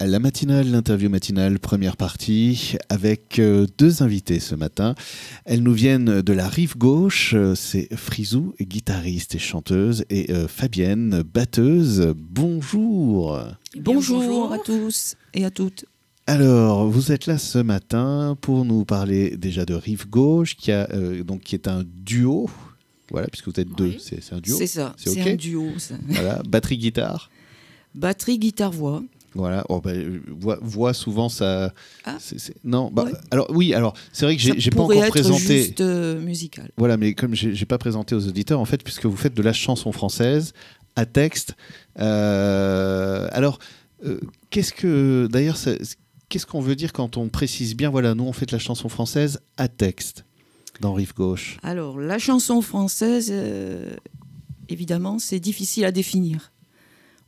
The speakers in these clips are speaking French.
La matinale, l'interview matinale, première partie, avec euh, deux invités ce matin. Elles nous viennent de la rive gauche, euh, c'est Frisou, guitariste et chanteuse, et euh, Fabienne, batteuse. Bonjour. bonjour. bonjour à tous et à toutes. Alors, vous êtes là ce matin pour nous parler déjà de Rive Gauche, qui, a, donc, qui est un duo. Voilà, puisque vous êtes deux, c'est un duo. C'est ça, c'est un duo. Voilà, batterie-guitare. Batterie, guitare, voix. Voilà, oh, bah, voix, souvent ça. Ah. Non, bah, alors oui, alors c'est vrai que j'ai pas encore être présenté. Juste euh, musical. Voilà, mais comme j'ai pas présenté aux auditeurs en fait, puisque vous faites de la chanson française à texte. Euh, alors, euh, qu'est-ce que d'ailleurs, qu'est-ce qu'on veut dire quand on précise bien Voilà, nous on fait de la chanson française à texte dans Rive Gauche? Alors, la chanson française, évidemment, c'est difficile à définir.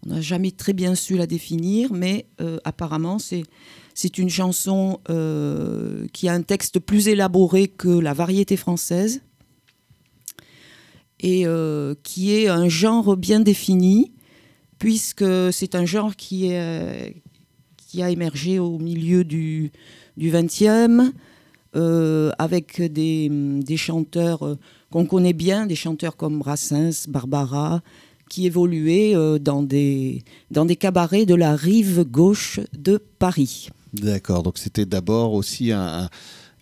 On n'a jamais très bien su la définir, mais euh, apparemment, c'est une chanson euh, qui a un texte plus élaboré que la variété française et euh, qui est un genre bien défini, puisque c'est un genre qui, a émergé au milieu du, du 20e, avec des, des chanteurs qu'on connaît bien, des chanteurs comme Brassens, Barbara, qui évoluait euh, dans, des, dans des cabarets de la rive gauche de Paris. D'accord, donc c'était d'abord aussi un,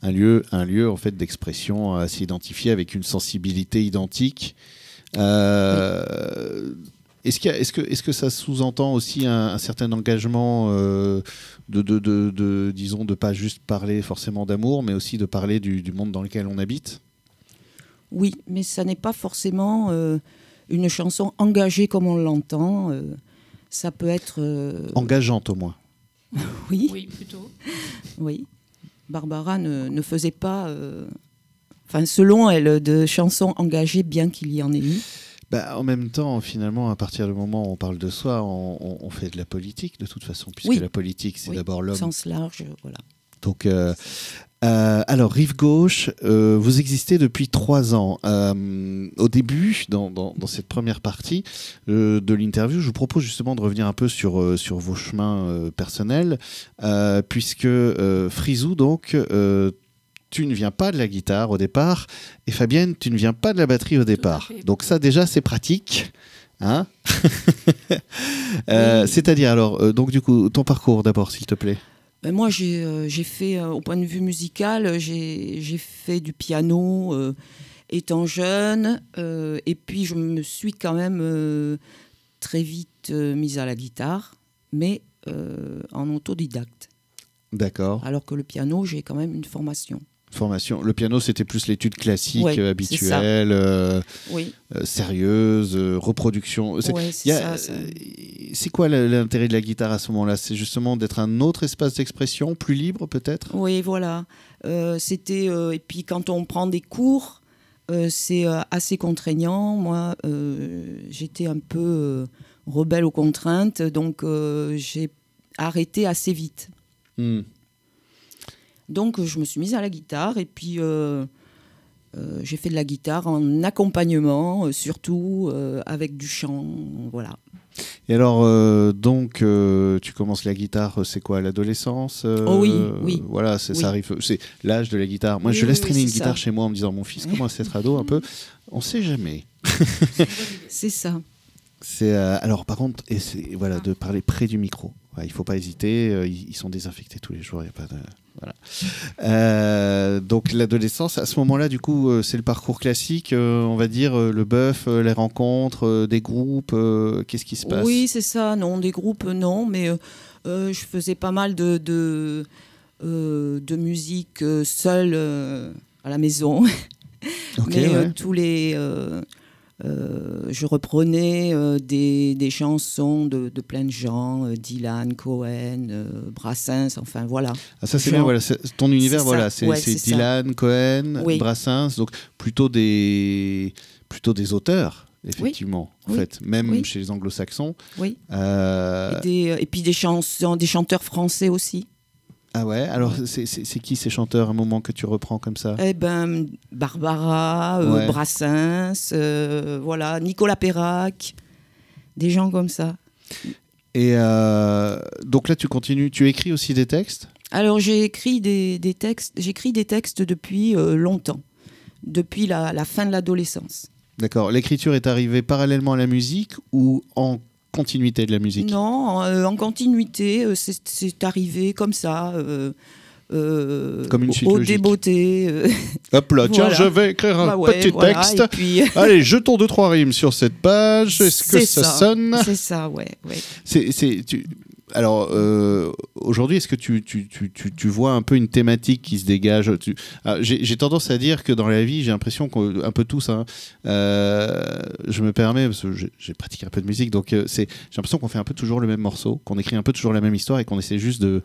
un, lieu, un lieu en fait d'expression à s'identifier avec une sensibilité identique. Euh, est-ce, est que, est que ça sous-entend aussi un, certain engagement euh, de, de, de, disons, de pas juste parler forcément d'amour, mais aussi de parler du, du, monde dans lequel on habite? Oui, mais ça n'est pas forcément une chanson engagée comme on l'entend. Euh, ça peut être... Euh, Engageante au moins. oui. Oui, plutôt. oui. Barbara ne, faisait pas, euh, enfin selon elle, de chansons engagées, bien qu'il y en ait eu. Bah, en même temps, finalement, à partir du moment où on parle de soi, on, fait de la politique de toute façon, puisque la politique, c'est d'abord l'homme. Sens large, voilà. Donc, euh, alors, Rive Gauche, euh, vous existez depuis trois ans. Euh, au début, dans, cette première partie de l'interview, je vous propose justement de revenir un peu sur, sur vos chemins personnels, puisque Frisou, donc, tu ne viens pas de la guitare au départ, et Fabienne, tu ne viens pas de la batterie au départ. Donc ça, déjà, c'est pratique. Hein C'est-à-dire, alors, donc du coup, ton parcours d'abord, s'il te plaît. Ben, moi, euh, j'ai fait, euh, au point de vue musical, j'ai fait du piano euh, étant jeune, et puis je me suis quand même très vite mise à la guitare, mais en autodidacte. D'accord. Alors que le piano, j'ai quand même une formation formation. Le piano, c'était plus l'étude classique, habituelle, euh, euh, sérieuse, euh, reproduction. C'est quoi l'intérêt de la guitare à ce moment-là? C'est justement d'être un autre espace d'expression, plus libre peut-être? Oui, voilà. c'était et puis quand on prend des cours, c'est assez contraignant. Moi, j'étais un peu rebelle aux contraintes, donc j'ai arrêté assez vite. Hmm. Donc je me suis mise à la guitare et puis euh, euh, j'ai fait de la guitare en accompagnement, euh, surtout avec du chant, voilà. Et alors, donc, tu commences la guitare, c'est quoi, l'adolescence Oh oui, oui. Voilà, ça arrive, c'est l'âge de la guitare. Moi, je laisse traîner une guitare chez moi en me disant, mon fils commence à être ado un peu. On sait jamais. c'est ça. C'est alors, par contre, et voilà, de parler près du micro. Il il faut pas hésiter. ils, sont désinfectés tous les jours. Il y a pas de. Voilà. Euh, donc l'adolescence, à ce moment-là, du coup, euh, c'est le parcours classique, euh, on va dire, le bœuf, les rencontres, des groupes, qu'est-ce qui se passe? Oui, c'est ça, non, des groupes, non, mais je faisais pas mal de, de, de musique seule à la maison. mais tous les euh, je reprenais euh, des, des, chansons de, de, plein de gens, euh, Dylan, Cohen, Brassens, enfin voilà. Ah, ça c'est bien, voilà, ton univers, voilà, c'est Dylan, Cohen, Brassens, donc plutôt des, plutôt des auteurs. Effectivement, en fait, même chez les anglo-saxons. Oui. Et, et, puis des chansons, des chanteurs français aussi. Ah ouais, alors c'est qui ces chanteurs, un moment que tu reprends comme ça? Eh ben, Barbara, euh, Brassens, euh, voilà, Nicolas Perrac, des gens comme ça. Et euh, donc là, tu continues, tu écris aussi des textes? Alors j'ai écrit des, des textes, j'écris des textes depuis longtemps, depuis la, la fin de l'adolescence. D'accord. L'écriture est arrivée parallèlement à la musique ou en continuité de la musique? Non, euh, en continuité, euh, c'est arrivé comme ça. euh, Comme une suite au logique. débeauté. Hop là, tiens, Voilà. je vais écrire un bah ouais, petit voilà, texte. puis, Allez, jetons deux trois rimes sur cette page. Est-ce que ça, ça. sonne? C'est ça, ouais. c'est- tu- Alors, euh, aujourd'hui, est-ce que tu, tu, tu, tu, vois un peu une thématique qui se dégage. Ah, j'ai, tendance à dire que dans la vie, j'ai l'impression qu'un peu tous, hein, euh, je me permets, parce que j'ai, pratiqué un peu de musique, donc euh, c'est, j'ai l'impression qu'on fait un peu toujours le même morceau, qu'on écrit un peu toujours la même histoire et qu'on essaie juste de,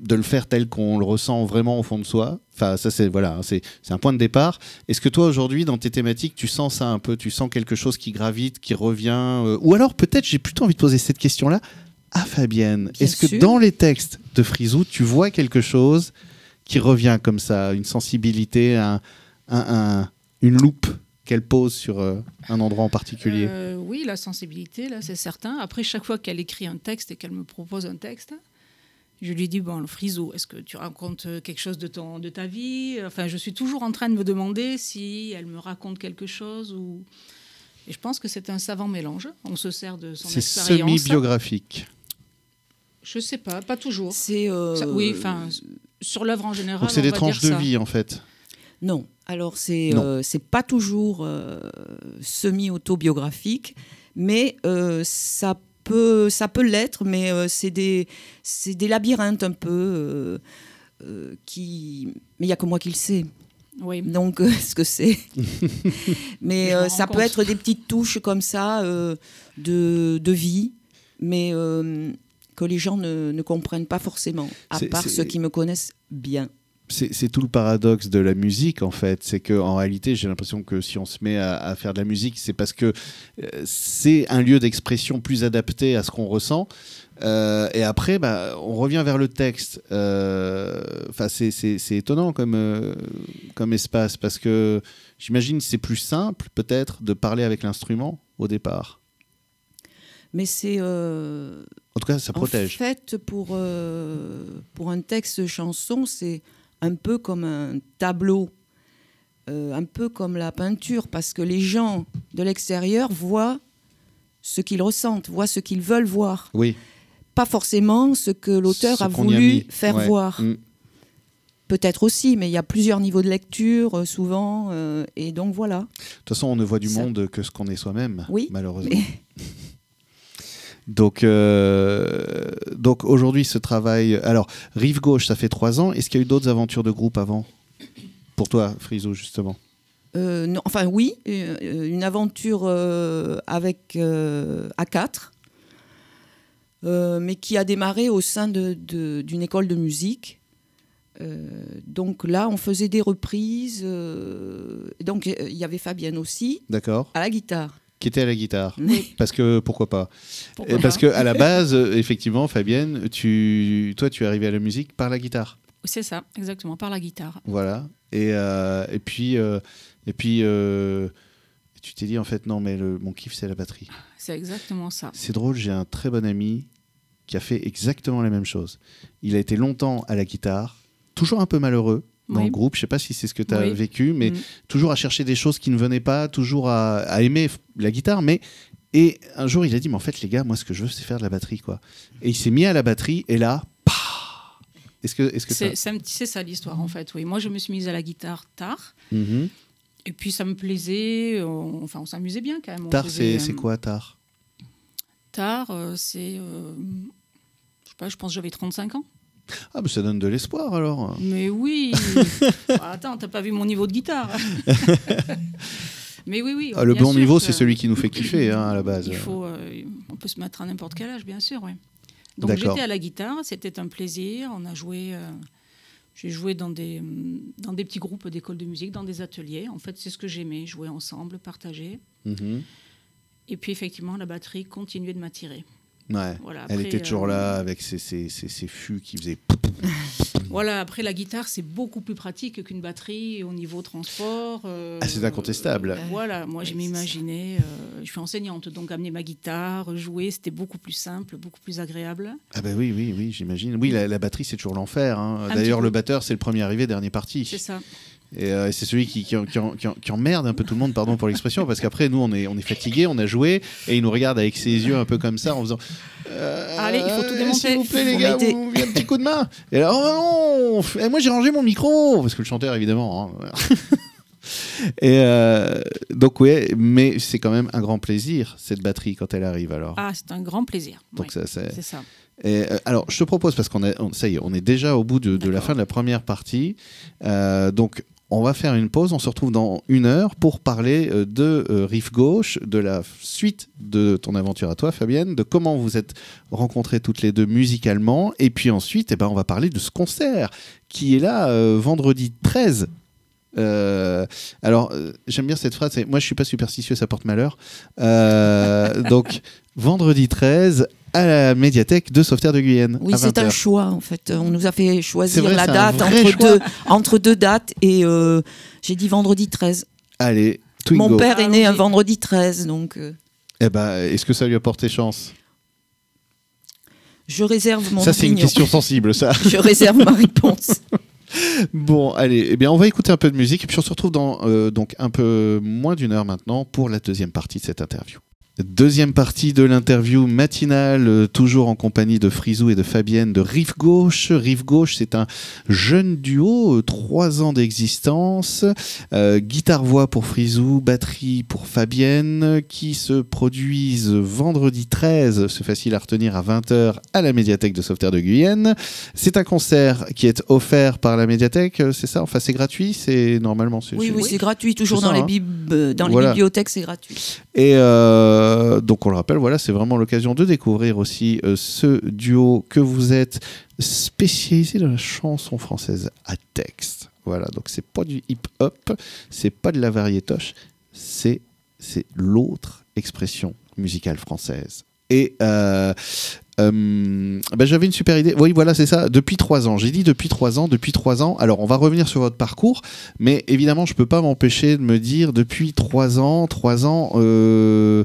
de le faire tel qu'on le ressent vraiment au fond de soi. Enfin, ça, c'est, voilà, hein, c'est, un point de départ. Est-ce que toi, aujourd'hui, dans tes thématiques, tu sens ça un peu Tu sens quelque chose qui gravite, qui revient Ou alors, peut-être, j'ai plutôt envie de poser cette question-là à Fabienne. Bien Est-ce que dans les textes de Frisou, tu vois quelque chose qui revient comme ça Une sensibilité, un, un- un- une loupe qu'elle pose sur euh, un endroit en particulier? Euh, oui, la sensibilité, là, c'est certain. Après, chaque fois qu'elle écrit un texte et qu'elle me propose un texte, je lui dis bon, le friso, est-ce que tu racontes euh, quelque chose de ton, de ta vie? Enfin, je suis toujours en train de me demander si elle me raconte quelque chose ou. Et je pense que c'est un savant mélange. On se sert de son C'est expérience. semi-biographique. Je sais pas, pas toujours. C'est. euh, oui, enfin, sur l'œuvre en général. C'est des tranches de ça. vie, en fait. Non. Alors, c'est euh, c'est pas toujours euh, semi-autobiographique, mais euh, ça peut, ça peut l'être, mais euh, c'est des, c'est des labyrinthes un peu euh, euh, qui. Mais il n'y a que moi qui le sais. Oui. Donc, euh, ce que c'est. mais euh, ça peut compte. être des petites touches comme ça euh, de, de vie, mais euh, que les gens ne, ne comprennent pas forcément, à part ceux qui me connaissent bien. C'est tout le paradoxe de la musique en fait, c'est que en réalité j'ai l'impression que si on se met à, à faire de la musique, c'est parce que euh, c'est un lieu d'expression plus adapté à ce qu'on ressent. Euh, et après, bah, on revient vers le texte. Euh, c'est- étonnant comme euh, comme espace parce que j'imagine que c'est plus simple peut-être de parler avec l'instrument au départ. Mais c'est. En tout cas, ça protège. En fait, pour, euh, pour un texte chanson, c'est un peu comme un tableau, euh, un peu comme la peinture, parce que les gens de l'extérieur voient ce qu'ils ressentent, voient ce qu'ils veulent voir. Oui. Pas forcément ce que l'auteur a voulu faire Ouais. voir. Mm. Peut-être aussi, mais il y a plusieurs niveaux de lecture, euh, souvent, et donc voilà. De toute façon, on ne voit du Ça- monde que ce qu'on est soi-même, Oui, malheureusement. mais- Donc, euh, donc aujourd'hui, ce travail. Alors, Rive Gauche, ça fait trois ans. Est-ce qu'il y a eu d'autres aventures de groupe avant? Pour toi, Friso, justement. Euh, non, enfin oui, euh, une aventure euh, avec euh, A4, euh, mais qui a démarré au sein de- de- d'une école de musique. Donc là, on faisait des reprises. donc il y avait Fabienne aussi D'accord. à la guitare. Qui était à la guitare Parce que pourquoi pas Pourquoi Parce que à la base, euh, effectivement, Fabienne, tu, toi, tu es arrivée à la musique par la guitare. C'est ça, exactement, par la guitare. Voilà. Et, euh, et puis, euh, et puis euh, tu t'es dit, en fait, non, mais le, mon kiff, c'est la batterie. C'est exactement ça. C'est drôle, j'ai un très bon ami qui a fait exactement la même chose. Il a été longtemps à la guitare, toujours un peu malheureux dans Oui. le groupe. Je sais pas si c'est ce que tu as Oui. vécu, mais Mm. toujours à chercher des choses qui ne venaient pas, toujours à, à aimer la guitare. Mais et un jour, il a dit, mais en fait, les gars, moi, ce que je veux, c'est faire de la batterie, quoi. Et il s'est mis à la batterie, et là, Est-ce que, est-ce que C'est ça- c'est ça l'histoire en fait. Oui, moi je me suis mise à la guitare tard Mhm. et puis ça me plaisait. on- enfin, on s'amusait bien quand même. Tard, faisait, c'est c'est euh, quoi tard? Tard, euh, c'est euh, je sais pas. Je pense que j'avais 35 ans. Ah, mais ça donne de l'espoir alors. Mais oui. Ah, attends, t'as pas vu mon niveau de guitare Mais oui, oui. Ah, le bon niveau, que c'est celui qui nous fait kiffer hein, à la base. Il faut, euh, on peut se mettre à n'importe quel âge, bien sûr. Oui. Donc j'étais à la guitare, c'était un plaisir. On a joué. euh, j'ai joué dans des, dans des petits groupes d'école de musique, dans des ateliers. En fait, c'est ce que j'aimais, jouer ensemble, partager. Mhm. Et puis, effectivement, la batterie continuait de m'attirer. Ouais. Voilà, Elle après, était toujours euh, là avec ses, ses, ses, ses fûts qui faisaient. Voilà, après la guitare, c'est beaucoup plus pratique qu'une batterie au niveau transport. euh, Ah, c'est incontestable. euh, voilà, moi, je m'imaginais, euh, je suis enseignante, donc amener ma guitare, jouer, c'était beaucoup plus simple, beaucoup plus agréable. Ah bah oui, oui, oui, j'imagine. Oui, la, la batterie, c'est toujours l'enfer. hein. D'ailleurs, le batteur, c'est le premier arrivé, dernier parti. C'est ça. Et euh, c'est celui qui, qui, qui, emmerde un peu tout le monde, pardon pour l'expression, parce qu'après, nous, on est, on est fatigué, on a joué, et il nous regarde avec ses yeux un peu comme ça, en faisant Euh, Allez, il faut tout démonter. S'il vous plaît, les gars, m'aider. vous, un petit coup de main. Et là, oh non Et moi, j'ai rangé mon micro Parce que le chanteur, évidemment. hein. et euh, donc, ouais, mais c'est quand même un grand plaisir, cette batterie, quand elle arrive, alors. Ah, c'est un grand plaisir. donc, Oui, c'est. c'est ça. Et, euh, alors, je te propose, parce qu'on ça y est, on est déjà au bout de, de la fin de la première partie. Euh, donc, on va faire une pause. On se retrouve dans une heure pour parler euh, de euh, Riff Gauche, de la suite de ton aventure à toi, Fabienne, de comment vous êtes rencontrées toutes les deux musicalement. Et puis ensuite, eh ben, on va parler de ce concert qui est là euh, vendredi 13. Euh, alors, j'aime bien cette phrase. Moi, je suis pas superstitieux, ça porte malheur. Donc, vendredi 13 à la médiathèque de Sauveterre de Guyenne. Oui, c'est 20h. un choix en fait. On nous a fait choisir vrai, la date entre deux, entre deux dates et euh, j'ai dit vendredi 13. Allez, Twingo. Mon père est né un vendredi 13, donc euh, Eh ben, est-ce que ça lui a porté chance? Je réserve mon Ça, c'est une question sensible, ça. Je réserve ma réponse. Bon, allez, eh bien, on va écouter un peu de musique et puis on se retrouve dans euh, donc un peu moins d'une heure maintenant pour la deuxième partie de cette interview. Deuxième partie de l'interview matinale, euh, toujours en compagnie de Frisou et de Fabienne de Rive Gauche. Rive Gauche, c'est un jeune duo, euh, trois ans d'existence, euh, guitare-voix pour Frisou, batterie pour Fabienne, qui se produisent vendredi 13, c'est facile à retenir, à 20h à la médiathèque de Sauveterre de Guyenne. C'est un concert qui est offert par la médiathèque, c'est ça? Enfin, c'est gratuit C'est normalement Oui, c'est- oui, c'est gratuit. Toujours C'est dans, ça, les, hein. bib- dans Voilà. les bibliothèques, c'est gratuit. Et euh, donc on le rappelle, voilà, c'est vraiment l'occasion de découvrir aussi euh, ce duo que vous êtes spécialisé dans la chanson française à texte. Voilà, donc c'est pas du hip-hop, c'est pas de la variétoche, c'est c'est l'autre expression musicale française. Et euh, euh, ben, j'avais une super idée. Oui, voilà, c'est ça. Depuis trois ans. J'ai dit depuis trois ans. Depuis trois ans. Alors, on va revenir sur votre parcours, mais évidemment, je peux pas m'empêcher de me dire depuis trois ans, trois ans. Euh,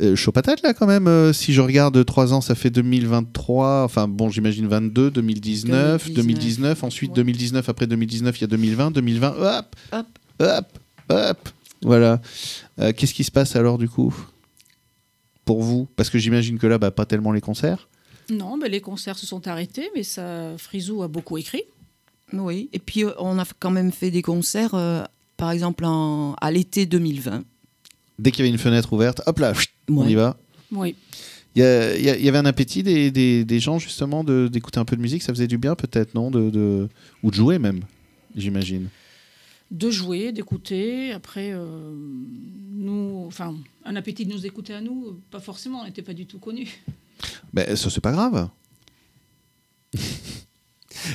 euh, chaud patate là quand même. euh, si je regarde 3 ans, ça fait 2023. Enfin bon, j'imagine 22, 2019, 2019, 2019, ensuite ouais. 2019. Après 2019, il y a 2020, 2020. Hop, Hop. hop, hop. Voilà. Euh, Qu'est-ce qui se passe alors du coup? Pour vous? Parce que j'imagine que là, bah, pas tellement les concerts. Non, mais les concerts se sont arrêtés, mais ça, Frisou a beaucoup écrit. Oui. Et puis, euh, on a quand même fait des concerts, euh, par exemple, en- à l'été 2020. Dès qu'il y avait une fenêtre ouverte, hop là, chut, on Ouais. y va. Oui. Il y, avait un appétit des, des- des gens justement de- d'écouter un peu de musique, ça faisait du bien peut-être, non? De, de- Ou de jouer même, j'imagine. De jouer, d'écouter. Après, euh, nous, enfin, un appétit de nous écouter à nous, pas forcément, on n'était pas du tout connus. Ben, ça, c'est pas grave.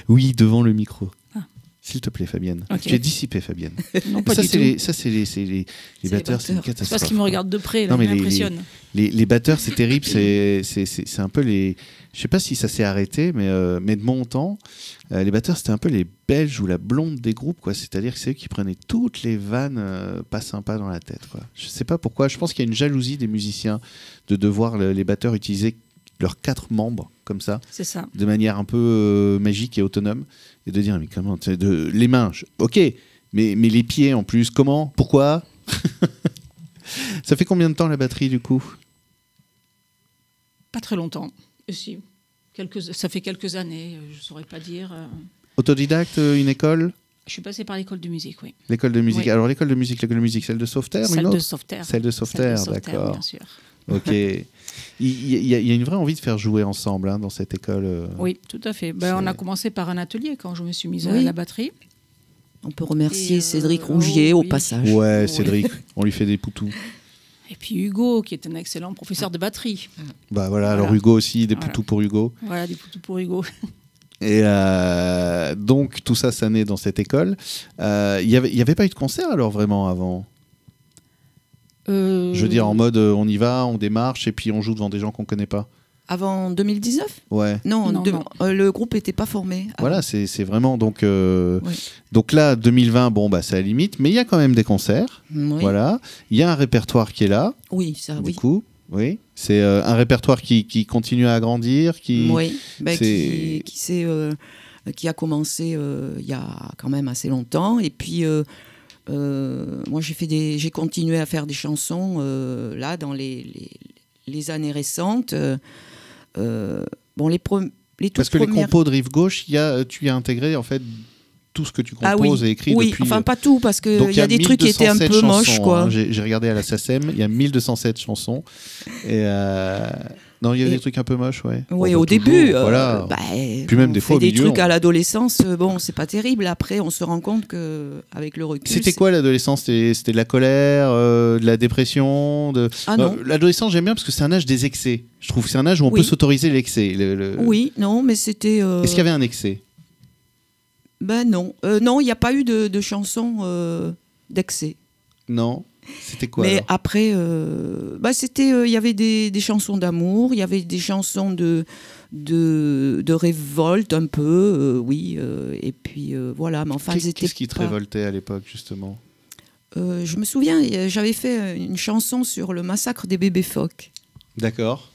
oui, devant le micro. Ah. S'il te plaît, Fabienne. Tu es dissipée, Fabienne. Non, pas ça, c'est les, ça, c'est les, les, les les batteurs, c'est une batteurs. C'est parce catastrophe. qu'ils me regardent de près, là, Non, mais ils les-. Les, les batteurs, c'est terrible. C'est, c'est, c'est, c'est un peu les. Je sais pas si ça s'est arrêté, mais, euh, mais de mon temps, euh, les batteurs, c'était un peu les Belges ou la blonde des groupes, quoi. C'est-à-dire que c'est eux qui prenaient toutes les vannes euh, pas sympas dans la tête, quoi. Je sais pas pourquoi. Je pense qu'il y a une jalousie des musiciens de devoir le- les batteurs utiliser leurs quatre membres comme ça, C'est ça. de manière un peu magique et autonome, et de dire mais comment de les mains, je- ok, mais mais les pieds en plus, comment, pourquoi? Ça fait combien de temps la batterie du coup? Pas très longtemps. Si. Quelques, ça fait quelques années, euh, je ne saurais pas dire. euh. Autodidacte, euh, une école? Je suis passée par l'école de musique, oui. L'école de musique. Oui. Alors l'école de musique, l'école de musique, celle de Sauveterre, Celle une de autre? Sauveterre. Celle de Sauveterre, Celle de Sauveterre, d'accord. bien sûr. Ok. il, y, a- il y a une vraie envie de faire jouer ensemble hein, dans cette école. Oui, tout à fait. Ben, on a commencé par un atelier quand je me suis mise à la batterie. On peut remercier Et, euh, Cédric oh, Rougier au passage. Ouais, Oui. Cédric, on lui fait des poutous. Et puis Hugo, qui est un excellent professeur de batterie. Bah voilà, alors. Hugo aussi, des Voilà. poutous pour Hugo. Voilà, des poutous pour Hugo. Et euh, donc tout ça, ça naît dans cette école. Euh, Il n'y avait, y avait pas eu de concert alors vraiment avant? Euh, Je veux dire en mode euh, on y va, on démarche et puis on joue devant des gens qu'on connaît pas. Avant 2019 Ouais. non, Non, de- non. euh, le groupe n'était pas formé. avant. Voilà, c'est vraiment donc. euh. Donc là, 2020, bon, bah, c'est à la limite, mais il y a quand même des concerts. Oui, Voilà. Il y a un répertoire qui est là, oui ça, du oui. coup. Oui. C'est euh, un répertoire qui, qui continue à agrandir, qui. Oui, c'est- qui, qui, s'est, euh, qui a commencé euh, il y a quand même assez longtemps. Et puis, euh, euh, moi, j'ai, fait des, j'ai continué à faire des chansons euh, là, dans les, les, les années récentes. Euh, euh, bon, les, les toutes Parce que les premières... compos de Rive Gauche, y a, tu y as intégré en fait tout ce que tu Ah composes oui, et écrit oui, depuis. euh, enfin pas tout, parce qu'il Donc, y a des trucs qui étaient un 1207 peu chansons, moches, quoi. hein. J'ai j'ai regardé à la SACEM, il y a 1207 chansons. Et euh, Non, il y a Et- des trucs un peu moches, ouais. Oui, au bah, toujours, début, euh, voilà. bah, Puis même des fois au des milieu, trucs on- à l'adolescence, euh, bon, c'est pas terrible. Après, on se rend compte que avec le recul, C'était quoi l'adolescence? C'était de la colère, euh, de la dépression de... Ah non. Euh, L'adolescence, j'aime bien parce que c'est un âge des excès. Je trouve que c'est un âge où on Oui. peut s'autoriser l'excès. le- le- Oui, non, mais c'était. euh, Est-ce qu'il y avait un excès? Ben non, non, il n'y a pas eu de, de chansons d'excès. Non C'était quoi mais après, euh, bah, c'était, euh, il y avait des, des chansons d'amour, il y avait des chansons de de, de révolte un peu, euh, oui, et puis voilà. Mais enfin, Qu'est- Qu'est-ce qui te pas- révoltait à l'époque, justement je me souviens, j'avais fait une chanson sur le massacre des bébés phoques. D'accord.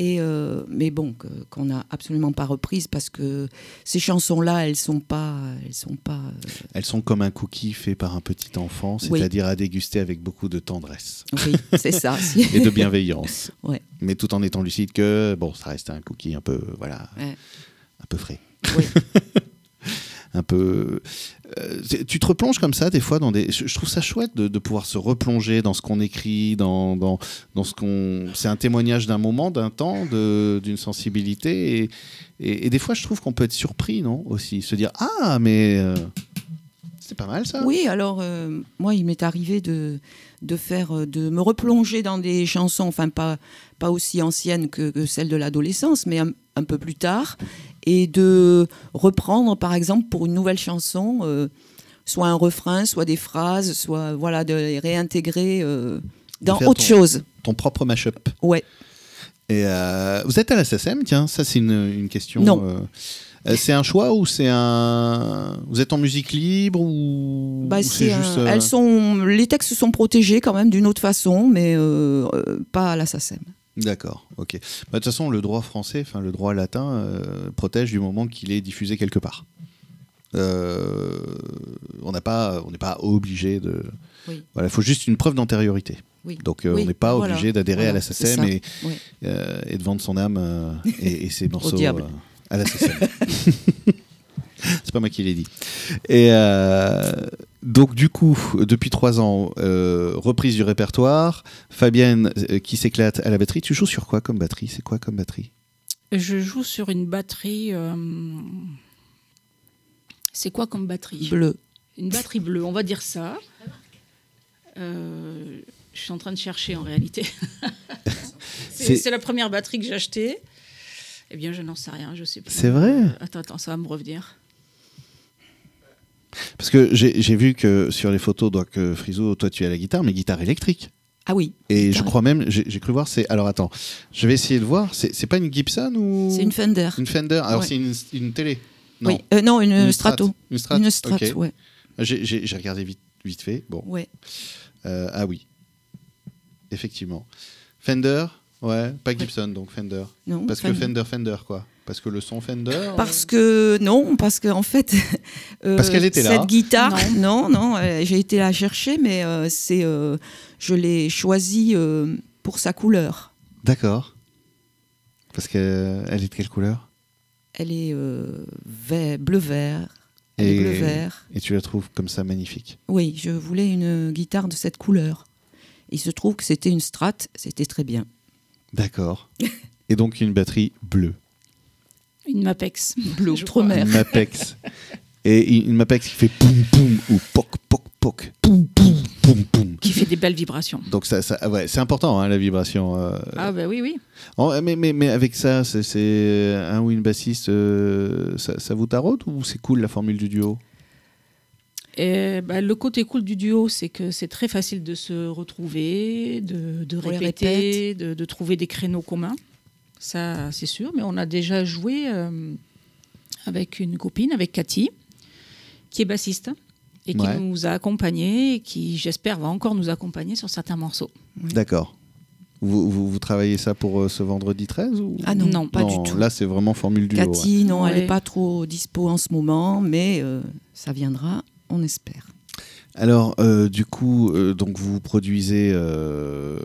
Et euh, mais bon, qu'on n'a absolument pas reprise parce que ces chansons-là, elles sont pas, elles sont pas. euh, Elles sont comme un cookie fait par un petit enfant, Oui. c'est-à-dire à déguster avec beaucoup de tendresse oui, c'est ça. et de bienveillance. Ouais. Mais tout en étant lucide que, bon, ça reste un cookie un peu, voilà, Ouais. un peu frais. Oui. un peu. euh, tu te replonges comme ça des fois dans des. Je trouve ça chouette de, pouvoir se replonger dans ce qu'on écrit, dans, dans, dans ce qu'on. C'est un témoignage d'un moment, d'un temps, d'une sensibilité. Et, et, des fois, je trouve qu'on peut être surpris, non Aussi. Se dire Ah, mais. euh, c'est pas mal ça Oui, alors euh, moi, il m'est arrivé de, de faire, de me replonger dans des chansons, enfin pas, pas aussi anciennes que, que celles de l'adolescence, mais un peu plus tard, et de reprendre, par exemple, pour une nouvelle chanson, euh, soit un refrain, soit des phrases, soit voilà, de les réintégrer euh, dans autre ton- chose. Ton propre mashup. Ouais. Et euh, vous êtes à la SSM, tiens, ça c'est une, une question. Non. c'est un choix ou c'est un. Vous êtes en musique libre ou, Bah, ou c'est juste. elles sont, les textes sont protégés quand même d'une autre façon, mais pas à la SACEM. D'accord, ok. Bah, De toute façon, le droit français, enfin le droit latin, euh, protège du moment qu'il est diffusé quelque part. Euh, on n'a pas, on n'est pas obligé de. Oui. Voilà, il faut juste une preuve d'antériorité. Oui. Donc euh, Oui, on n'est pas voilà. obligé d'adhérer Voilà, à la SACEM et, de vendre son âme et, et ses morceaux à la SACEM. C'est pas moi qui l'ai dit. Et euh, donc du coup, depuis trois ans, euh, reprise du répertoire. Fabienne euh, qui s'éclate à la batterie. Tu joues sur quoi comme batterie? C'est quoi comme batterie? Je joue sur une batterie. euh, C'est quoi comme batterie? Bleu. Une batterie bleue, on va dire ça. Euh, je suis en train de chercher en réalité. C'est- la première batterie que j'ai achetée. Eh bien, je n'en sais rien, je sais plus. C'est vrai? Attends, attends, ça va me revenir. Parce que j'ai vu que sur les photos, donc euh, Friso, toi tu as la guitare, mais guitare électrique. Ah oui. Et je crois même, j'ai cru voir, c'est. Alors attends, je vais essayer de voir. C'est pas une Gibson ou? C'est une Fender. Une Fender. Alors Ouais. c'est une, une télé. Non. Oui. Euh, non, une, Une Strato. Une Strat. Une Strat, ok. ouais. J'ai- regardé vite, vite fait. Bon. ouais. Euh, ah oui. Effectivement. Fender. Ouais. Pas Gibson donc Fender. Non, Parce que Fender. Fender, Fender quoi. Parce que le son Fender. Parce que non, parce qu'en fait, euh, Parce qu'elle était là. Cette guitare, non, non, euh, j'ai été la chercher, mais euh, c'est, euh, je l'ai choisie euh, pour sa couleur. D'accord. Parce qu'elle est de quelle couleur? Elle est euh, vert- bleu vert. Elle est Et- bleu vert. Et tu la trouves comme ça magnifique? Oui, je voulais une guitare de cette couleur. Il se trouve que c'était une Strat, c'était très bien. D'accord. Et donc une batterie bleue. Une Mapex. Bleu, Je trop crois. mer. Une Mapex. Et une Mapex qui fait poum poum ou poc poc poc. Poum poum poum poum. Qui fait des belles vibrations. Donc ça, ça ouais, c'est important hein, la vibration. euh. Ah, bah oui, oui. Oh, mais, mais, mais avec ça, c'est- c'est un ou une bassiste, euh, ça, ça vous taraude ou c'est cool la formule du duo? Et, bah, le côté cool du duo, c'est que c'est très facile de se retrouver, de, de répéter, de, de trouver des créneaux communs. Ça c'est sûr, mais on a déjà joué euh, avec une copine, avec Cathy, qui est bassiste et qui Ouais. nous a accompagnés et qui, j'espère, va encore nous accompagner sur certains morceaux. D'accord. Vous, vous, vous travaillez ça pour euh, ce vendredi 13 ou... Ah non, Non, pas Non, du tout. Là, c'est vraiment formule duo. ouais. Cathy, non, elle n'est pas trop dispo en ce moment, mais euh, ça viendra, on espère. Alors, euh, du coup, euh, donc vous produisez euh,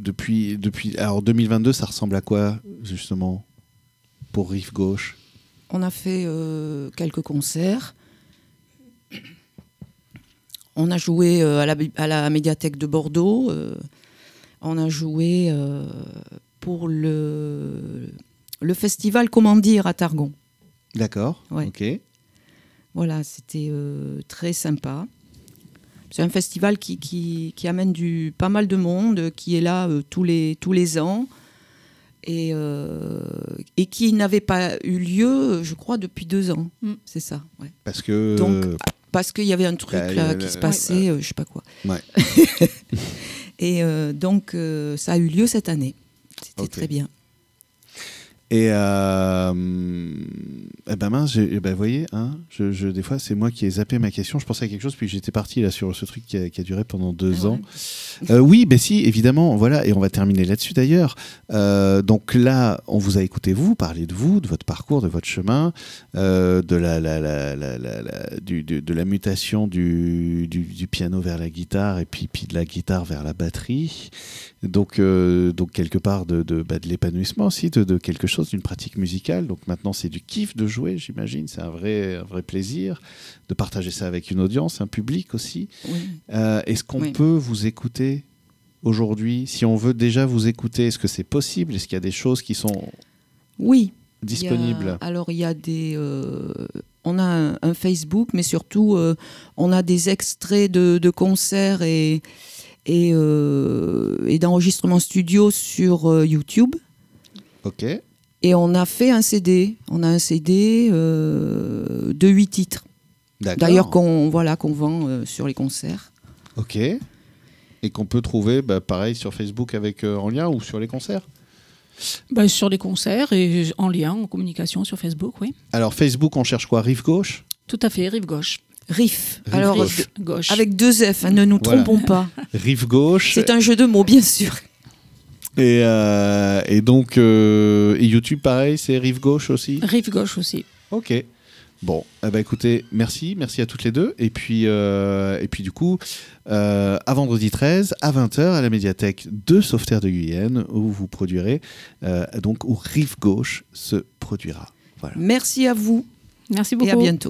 depuis, depuis. Alors, 2022, ça ressemble à quoi, justement, pour Rive Gauche? On a fait euh, quelques concerts. On a joué euh, à, la, à la médiathèque de Bordeaux. euh, on a joué pour le, le festival Comment dire à Targon. D'accord. Ouais. Ok. Voilà, c'était très sympa. C'est un festival qui, qui, qui amène du, pas mal de monde, qui est là euh, tous, les, tous les ans et, euh, et qui n'avait pas eu lieu, je crois, depuis deux ans. Mm. C'est ça, ouais. Parce que. Donc, Parce qu'il y avait un truc Bah, là, euh, qui se ouais, passait, euh, je sais pas quoi. Ouais. et euh, donc, euh, ça a eu lieu cette année. C'était très bien. Et euh, eh ben mince, eh ben, vous voyez, hein, je, je- des fois c'est moi qui ai zappé ma question. Je pensais à quelque chose puis j'étais parti là sur ce truc qui a, qui a duré pendant deux Ah ans. ouais. Euh, oui, ben si, évidemment, voilà, et on va terminer là-dessus d'ailleurs. Euh, donc là, on vous a écouté vous parler de vous, de votre parcours, de votre chemin, de la, la, la, la, la- la- du- du- de la mutation du, du, du piano vers la guitare et puis, puis de la guitare vers la batterie. Donc, donc quelque part de, de, bah, de l'épanouissement aussi, de, de quelque chose, d'une pratique musicale. Donc maintenant, c'est du kiff de jouer, j'imagine. C'est un vrai, un vrai plaisir de partager ça avec une audience, un public aussi. Oui. Euh, est-ce qu'on Oui. peut vous écouter aujourd'hui Si on veut déjà vous écouter, est-ce que c'est possible? Est-ce qu'il y a des choses qui sont Oui, Il a- disponibles alors il y a des, euh, on a un, un Facebook, mais surtout euh, on a des extraits de, de concerts et et, euh, et studio sur euh, YouTube. Ok. Et on a fait un CD. On a un CD euh, de huit titres. D'accord. D'ailleurs qu'on voilà qu'on vend euh, sur les concerts. Ok. Et qu'on peut trouver, bah, pareil, sur Facebook avec euh, en lien ou sur les concerts? Bah, sur les concerts et en lien, en communication sur Facebook, oui. Alors, Facebook, on cherche quoi? Rive gauche? Tout à fait, rive gauche. Riff. Riff Alors gauche. avec deux F, hein, ne nous Voilà. trompons pas. Rive gauche. C'est un jeu de mots bien sûr. Et, euh, et donc, euh, et YouTube, pareil, c'est Rive gauche aussi Rive gauche aussi. Ok. Bon, eh ben, écoutez, merci, merci à toutes les deux. Et puis, euh, et puis du coup, euh, à vendredi 13, à 20h, à la médiathèque de Sauveterre de Guyenne, où vous produirez, euh, donc où Rive Gauche se produira. Voilà. Merci à vous Merci et beaucoup. à bientôt.